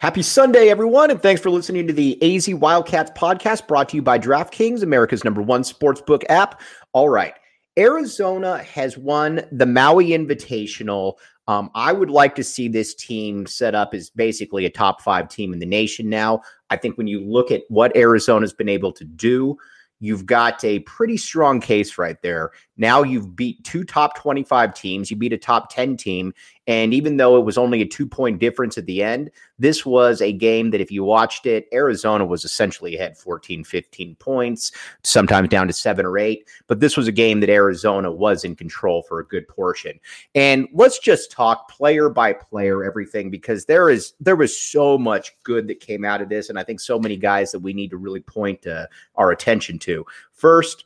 Happy Sunday, everyone, and thanks for listening to the AZ Wildcats podcast brought to you by DraftKings, America's number one sportsbook app. All right. Arizona has won the Maui Invitational. Um, I would like to see this team set up as basically a top five team in the nation now. I think when you look at what Arizona's been able to do, you've got a pretty strong case right there. Now you've beat two top 25 teams, you beat a top 10 team, and even though it was only a two point difference at the end, this was a game that if you watched it, Arizona was essentially ahead 14, 15 points, sometimes down to seven or eight. But this was a game that Arizona was in control for a good portion. And let's just talk player by player, everything, because there is there was so much good that came out of this. And I think so many guys that we need to really point uh, our attention to. First,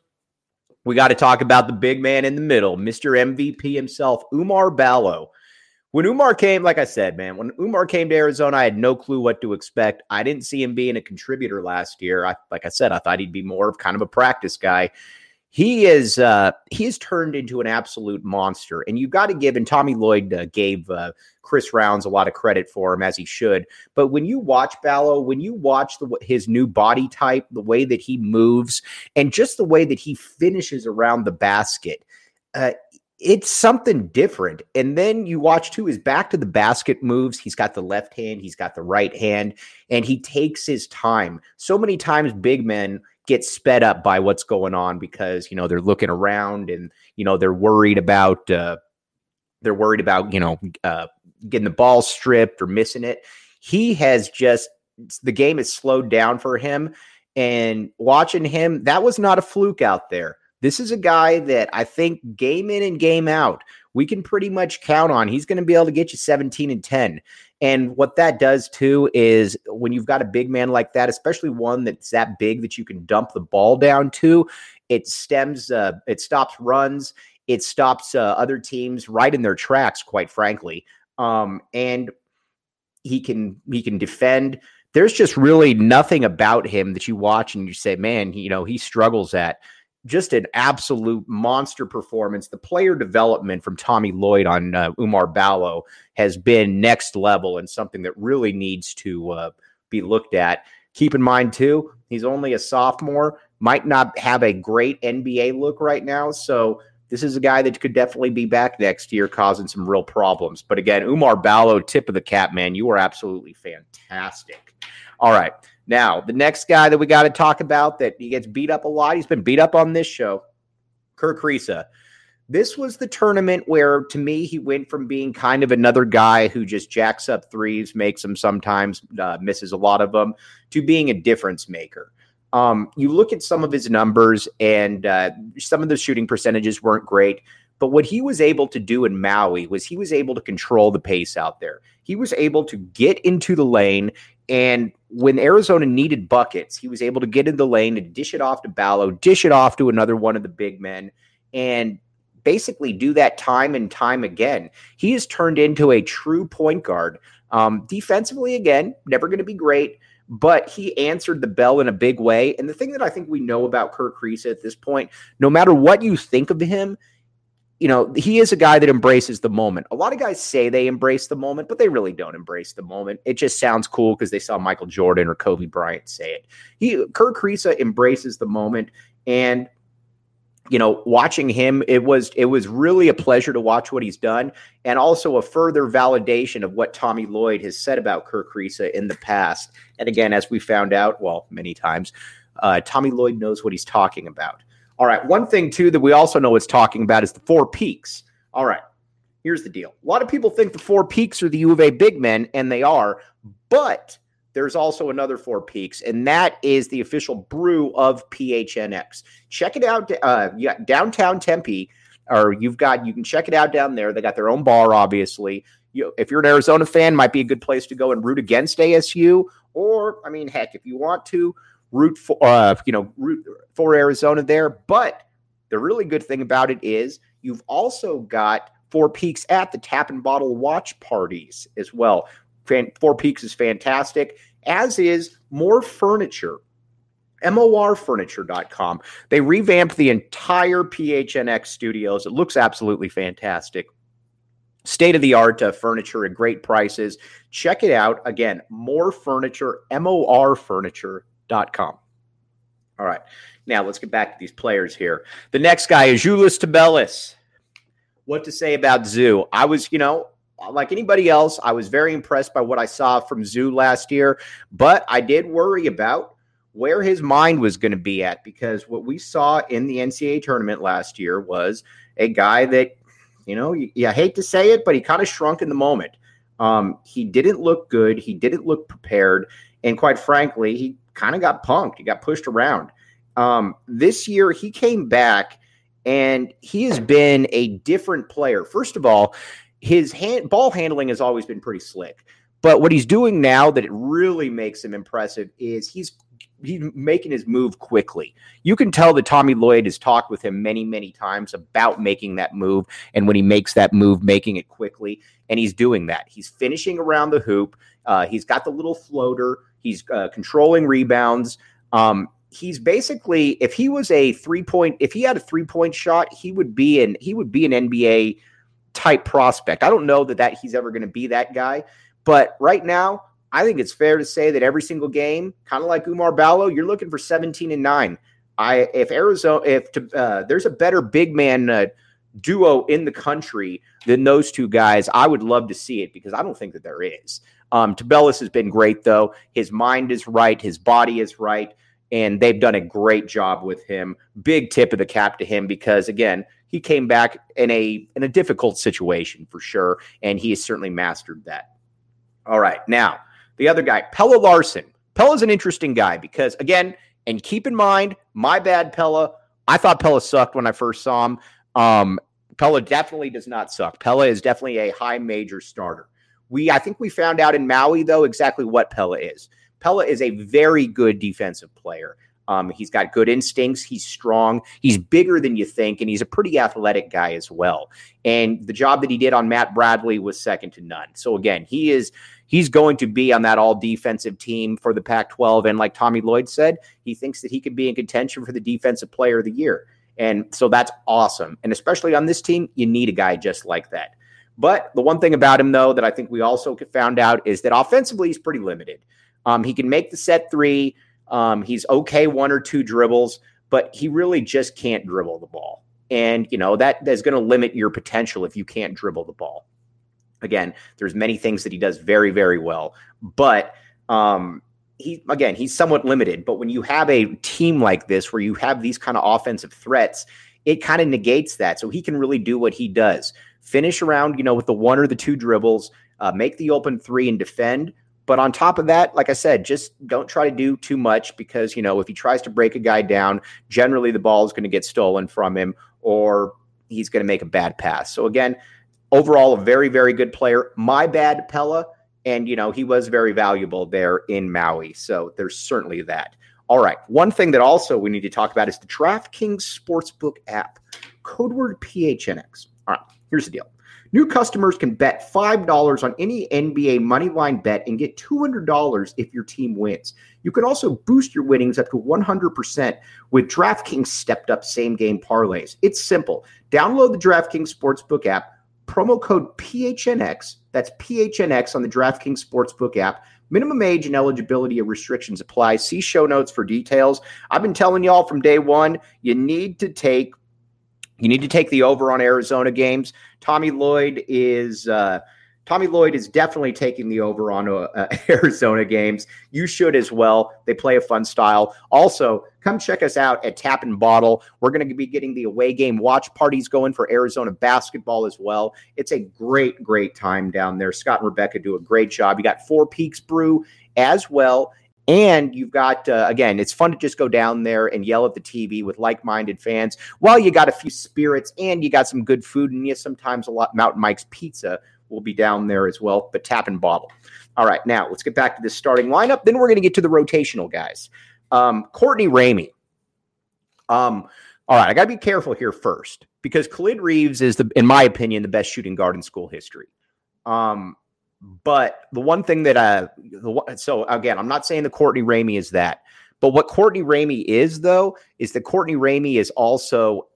we got to talk about the big man in the middle, Mr. MVP himself, Oumar Ballo. When Oumar came, like I said, man, when Oumar came to Arizona, I had no clue what to expect. I didn't see him being a contributor last year. I, like I said, I thought he'd be more of kind of a practice guy. He is uh, he has turned into an absolute monster, and you've got to give. And Tommy Lloyd uh, gave uh, Chris Rounds a lot of credit for him as he should. But when you watch Ballo, when you watch the, his new body type, the way that he moves, and just the way that he finishes around the basket, uh, it's something different. And then you watch too his back to the basket moves. He's got the left hand, he's got the right hand, and he takes his time. So many times, big men get sped up by what's going on because you know they're looking around and you know they're worried about uh, they're worried about you know uh, getting the ball stripped or missing it. He has just the game has slowed down for him, and watching him, that was not a fluke out there. This is a guy that I think game in and game out, we can pretty much count on. He's going to be able to get you 17 and 10. And what that does too is when you've got a big man like that, especially one that's that big that you can dump the ball down to, it stems, uh, it stops runs, it stops uh, other teams right in their tracks, quite frankly. Um, and he can he can defend. There's just really nothing about him that you watch and you say, man, you know, he struggles at just an absolute monster performance. The player development from Tommy Lloyd on uh, Oumar Ballo has been next level and something that really needs to uh, be looked at. Keep in mind, too, he's only a sophomore, might not have a great NBA look right now. So, this is a guy that could definitely be back next year, causing some real problems. But again, Oumar Ballo, tip of the cap, man. You are absolutely fantastic. All right. Now, the next guy that we got to talk about that he gets beat up a lot, he's been beat up on this show, Kerr Kriisa. This was the tournament where, to me, he went from being kind of another guy who just jacks up threes, makes them sometimes, uh, misses a lot of them, to being a difference maker. Um, you look at some of his numbers, and uh, some of the shooting percentages weren't great. But what he was able to do in Maui was he was able to control the pace out there. He was able to get into the lane. And when Arizona needed buckets, he was able to get in the lane and dish it off to Ballo, dish it off to another one of the big men, and basically do that time and time again. He has turned into a true point guard. Um, defensively, again, never going to be great, but he answered the bell in a big way. And the thing that I think we know about Kerr Kriisa at this point, no matter what you think of him, you know, he is a guy that embraces the moment. A lot of guys say they embrace the moment, but they really don't embrace the moment. It just sounds cool because they saw Michael Jordan or Kobe Bryant say it. He Kerr Kriisa embraces the moment, and you know, watching him, it was it was really a pleasure to watch what he's done, and also a further validation of what Tommy Lloyd has said about Kerr Kriisa in the past. And again, as we found out, well, many times, uh, Tommy Lloyd knows what he's talking about. All right, one thing too that we also know it's talking about is the four peaks. All right, here's the deal: a lot of people think the four peaks are the U of A big men, and they are, but there's also another Four Peaks, and that is the official brew of PHNX. Check it out. Uh, yeah, downtown Tempe, or you've got you can check it out down there. They got their own bar, obviously. You, if you're an Arizona fan, might be a good place to go and root against ASU. Or, I mean, heck, if you want to root for, uh, you know, root for Arizona there. But the really good thing about it is you've also got Four Peaks at the Tap and Bottle watch parties as well. Four Peaks is fantastic, as is more furniture. MORfurniture.com. They revamped the entire PHNX studios. It looks absolutely fantastic. State of the art uh, furniture at great prices. Check it out. Again, more furniture, MORfurniture.com. All right. Now let's get back to these players here. The next guy is Julius Tubelis. What to say about Zu? I was, you know, like anybody else, I was very impressed by what I saw from Zu last year, but I did worry about where his mind was going to be at because what we saw in the NCAA tournament last year was a guy that, you know, you, you hate to say it, but he kind of shrunk in the moment. Um, he didn't look good. He didn't look prepared. And quite frankly, he kind of got punked. He got pushed around. Um, this year, he came back and he has been a different player. First of all, his hand, ball handling has always been pretty slick. But what he's doing now that it really makes him impressive is he's he's making his move quickly. You can tell that Tommy Lloyd has talked with him many, many times about making that move. And when he makes that move, making it quickly. And he's doing that. He's finishing around the hoop. Uh, he's got the little floater. He's uh, controlling rebounds. Um, he's basically, if he was a three point, if he had a three point shot, he would be an he would be an NBA type prospect. I don't know that that he's ever going to be that guy, but right now, I think it's fair to say that every single game, kind of like Oumar Ballo, you're looking for 17 and nine. I if Arizona if uh, there's a better big man uh, duo in the country than those two guys, I would love to see it because I don't think that there is. Um, Tubelis has been great though. His mind is right, his body is right, and they've done a great job with him. Big tip of the cap to him because again, he came back in a in a difficult situation for sure, and he has certainly mastered that. All right, now the other guy, Pelle Larsson. Pelle's an interesting guy because again, and keep in mind, my bad, Pelle. I thought Pelle sucked when I first saw him. Um, Pelle definitely does not suck. Pelle is definitely a high major starter. We, I think we found out in Maui though exactly what Pelle is. Pelle is a very good defensive player. Um, he's got good instincts. He's strong. He's bigger than you think, and he's a pretty athletic guy as well. And the job that he did on Matt Bradley was second to none. So again, he is he's going to be on that all defensive team for the Pac-12. And like Tommy Lloyd said, he thinks that he could be in contention for the defensive player of the year. And so that's awesome. And especially on this team, you need a guy just like that. But the one thing about him, though, that I think we also found out is that offensively, he's pretty limited. Um, he can make the set three. Um, he's okay one or two dribbles, but he really just can't dribble the ball. And, you know, that is going to limit your potential if you can't dribble the ball. Again, there's many things that he does very, very well, but um, he again, he's somewhat limited. But when you have a team like this where you have these kind of offensive threats, it kind of negates that. So he can really do what he does: finish around, you know, with the one or the two dribbles, uh, make the open three, and defend. But on top of that, like I said, just don't try to do too much because, you know, if he tries to break a guy down, generally the ball is going to get stolen from him or he's going to make a bad pass. So again, overall, a very, very good player. My bad, Pelle. And, you know, he was very valuable there in Maui. So there's certainly that. All right. One thing that also we need to talk about is the DraftKings Sportsbook app, code word PHNX. All right. Here's the deal New customers can bet $5 on any NBA moneyline bet and get $200 if your team wins. You can also boost your winnings up to 100% with DraftKings stepped up same game parlays. It's simple. Download the DraftKings Sportsbook app, promo code PHNX, that's PHNX on the DraftKings Sportsbook app. Minimum age and eligibility and restrictions apply. See show notes for details. I've been telling y'all from day one, you need to take You need to take the over on Arizona games. Tommy Lloyd is uh, Tommy Lloyd is definitely taking the over on uh, Arizona games. You should as well. They play a fun style. Also, come check us out at Tap and Bottle. We're going to be getting the away game watch parties going for Arizona basketball as well. It's a great, great time down there. Scott and Rebecca do a great job. You got Four Peaks Brew as well. And you've got, uh, again, it's fun to just go down there and yell at the TV with like minded fans while you got a few spirits and you got some good food and you sometimes a lot Mountain Mike's Pizza will be down there as well, but tap and bottle. All right, now let's get back to this starting lineup. Then we're going to get to the rotational guys. Um, Courtney Ramey. Um, all right, I got to be careful here first because Khalid Reeves is the, in my opinion, the best shooting guard in school history. Um, but the one thing that uh, the, so again, I'm not saying the Courtney Ramey is that, but what Courtney Ramey is though is that Courtney Ramey is also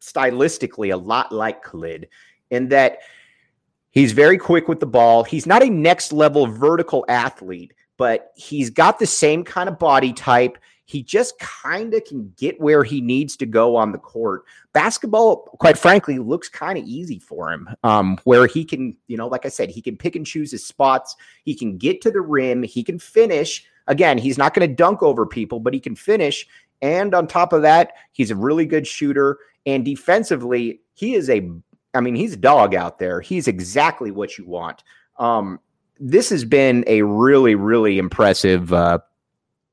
stylistically a lot like Khalid in that he's very quick with the ball. He's not a next level vertical athlete, but he's got the same kind of body type. He just kind of can get where he needs to go on the court. Basketball, quite frankly, looks kind of easy for him, um, where he can, you know, like I said, he can pick and choose his spots. He can get to the rim. He can finish. Again, he's not going to dunk over people, but he can finish. And on top of that, he's a really good shooter. And defensively, he is a, I mean, he's a dog out there. He's exactly what you want. Um, this has been a really, really impressive uh,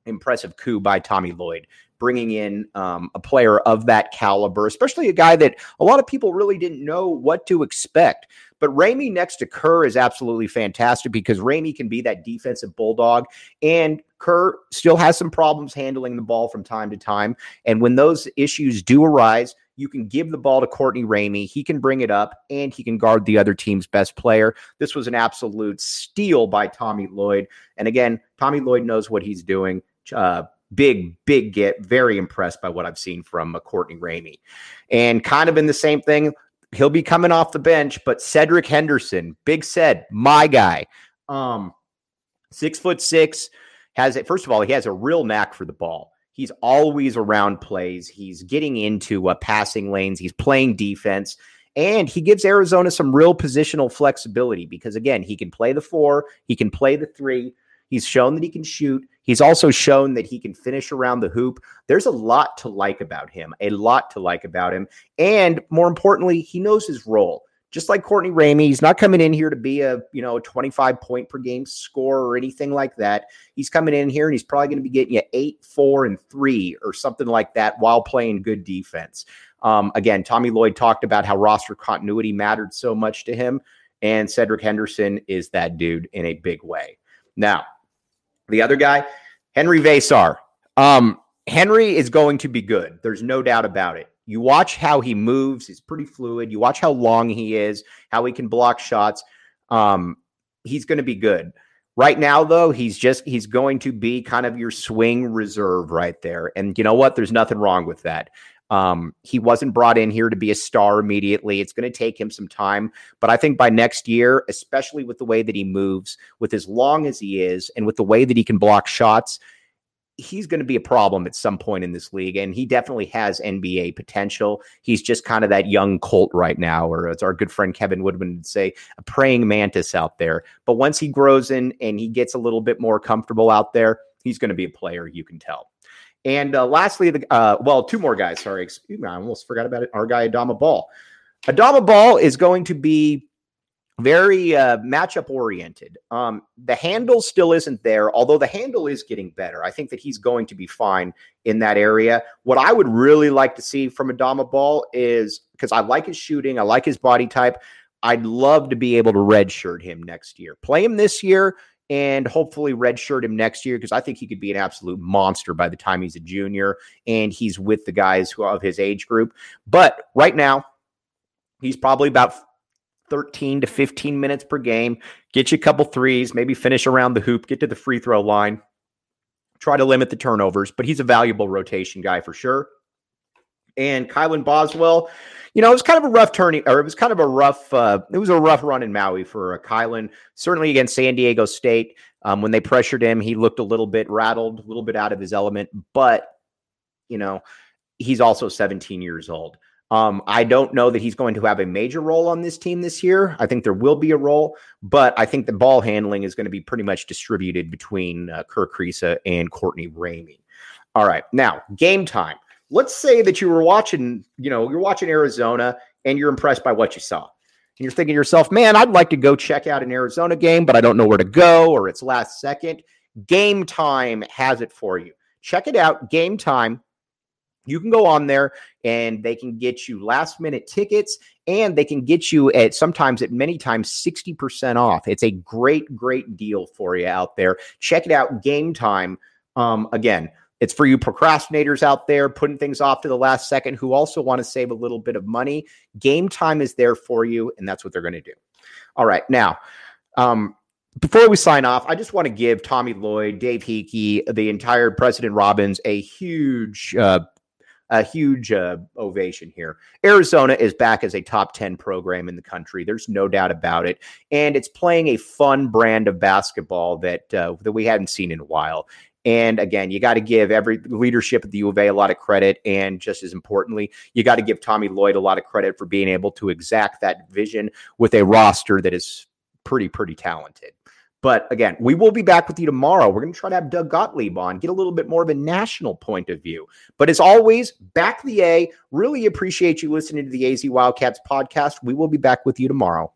impressive coup by Tommy Lloyd, bringing in um, a player of that caliber, especially a guy that a lot of people really didn't know what to expect. But Ramey next to Kerr is absolutely fantastic because Ramey can be that defensive bulldog, and Kerr still has some problems handling the ball from time to time. And when those issues do arise, you can give the ball to Courtney Ramey. He can bring it up and he can guard the other team's best player. This was an absolute steal by Tommy Lloyd. And again, Tommy Lloyd knows what he's doing. Uh, big, big get. Very impressed by what I've seen from uh, Courtney Ramey. And kind of in the same thing, he'll be coming off the bench, but Cedric Henderson, big said, my guy. Um, six foot six, has it. First of all, he has a real knack for the ball. He's always around plays. He's getting into uh, passing lanes. He's playing defense. And he gives Arizona some real positional flexibility because, again, he can play the four, he can play the three. He's shown that he can shoot. He's also shown that he can finish around the hoop. There's a lot to like about him, a lot to like about him. And more importantly, he knows his role. Just like Courtney Ramey, he's not coming in here to be a, you know, a 25 point per game score or anything like that. He's coming in here and he's probably going to be getting you eight, four, and three or something like that while playing good defense. Um, again, Tommy Lloyd talked about how roster continuity mattered so much to him, and Cedric Henderson is that dude in a big way. Now, the other guy, Henry Veesaar. Um, Henry is going to be good. There's no doubt about it. You watch how he moves, he's pretty fluid. You watch how long he is, how he can block shots. Um, he's going to be good. Right now, though, he's just he's going to be kind of your swing reserve right there. And you know what? There's nothing wrong with that. Um, he wasn't brought in here to be a star immediately. It's going to take him some time, but I think by next year, especially with the way that he moves, with as long as he is, and with the way that he can block shots, he's going to be a problem at some point in this league. And he definitely has NBA potential. He's just kind of that young colt right now, or as our good friend Kevin Woodman would say, a praying mantis out there. But once he grows in and he gets a little bit more comfortable out there, he's going to be a player you can tell. And uh, lastly, the uh, well, two more guys. Sorry, excuse me, I almost forgot about it. Our guy Adama Bal. Adama Bal is going to be very uh, matchup oriented. Um, the handle still isn't there, although the handle is getting better. I think that he's going to be fine in that area. What I would really like to see from Adama Bal is because I like his shooting, I like his body type. I'd love to be able to redshirt him next year. Play him this year and hopefully redshirt him next year because I think he could be an absolute monster by the time he's a junior and he's with the guys who of his age group. But right now, he's probably about 13 to 15 minutes per game. Get you a couple threes, maybe finish around the hoop, get to the free throw line, try to limit the turnovers, but he's a valuable rotation guy for sure. And Kylan Boswell, you know, it was kind of a rough turning, or it was kind of a rough, uh, it was a rough run in Maui for uh, Kylan, certainly against San Diego State. Um, when they pressured him, he looked a little bit rattled, a little bit out of his element, but, you know, he's also 17 years old. Um, I don't know that he's going to have a major role on this team this year. I think there will be a role, but I think the ball handling is going to be pretty much distributed between uh, Kerr Kriisa and Courtney Ramey. All right, now game time. Let's say that you were watching, you know, you're watching Arizona and you're impressed by what you saw. And you're thinking to yourself, man, I'd like to go check out an Arizona game, but I don't know where to go or it's last second. Game time has it for you. Check it out. Game time you can go on there and they can get you last minute tickets and they can get you at sometimes at many times 60% off. It's a great, great deal for you out there. Check it out. Game time. Um, again, it's for you procrastinators out there putting things off to the last second who also want to save a little bit of money. Game time is there for you, and that's what they're going to do. All right. Now, um, before we sign off, I just want to give Tommy Lloyd, Dave Heeke, the entire President Robbins a huge uh, a huge uh, ovation here. Arizona is back as a top 10 program in the country. There's no doubt about it. And it's playing a fun brand of basketball that uh, that we hadn't seen in a while. And again, you got to give every leadership at the U of A a lot of credit. And just as importantly, you got to give Tommy Lloyd a lot of credit for being able to exact that vision with a roster that is pretty, pretty talented. But again, we will be back with you tomorrow. We're going to try to have Doug Gottlieb on, get a little bit more of a national point of view. But as always, back the A. Really appreciate you listening to the AZ Wildcats podcast. We will be back with you tomorrow.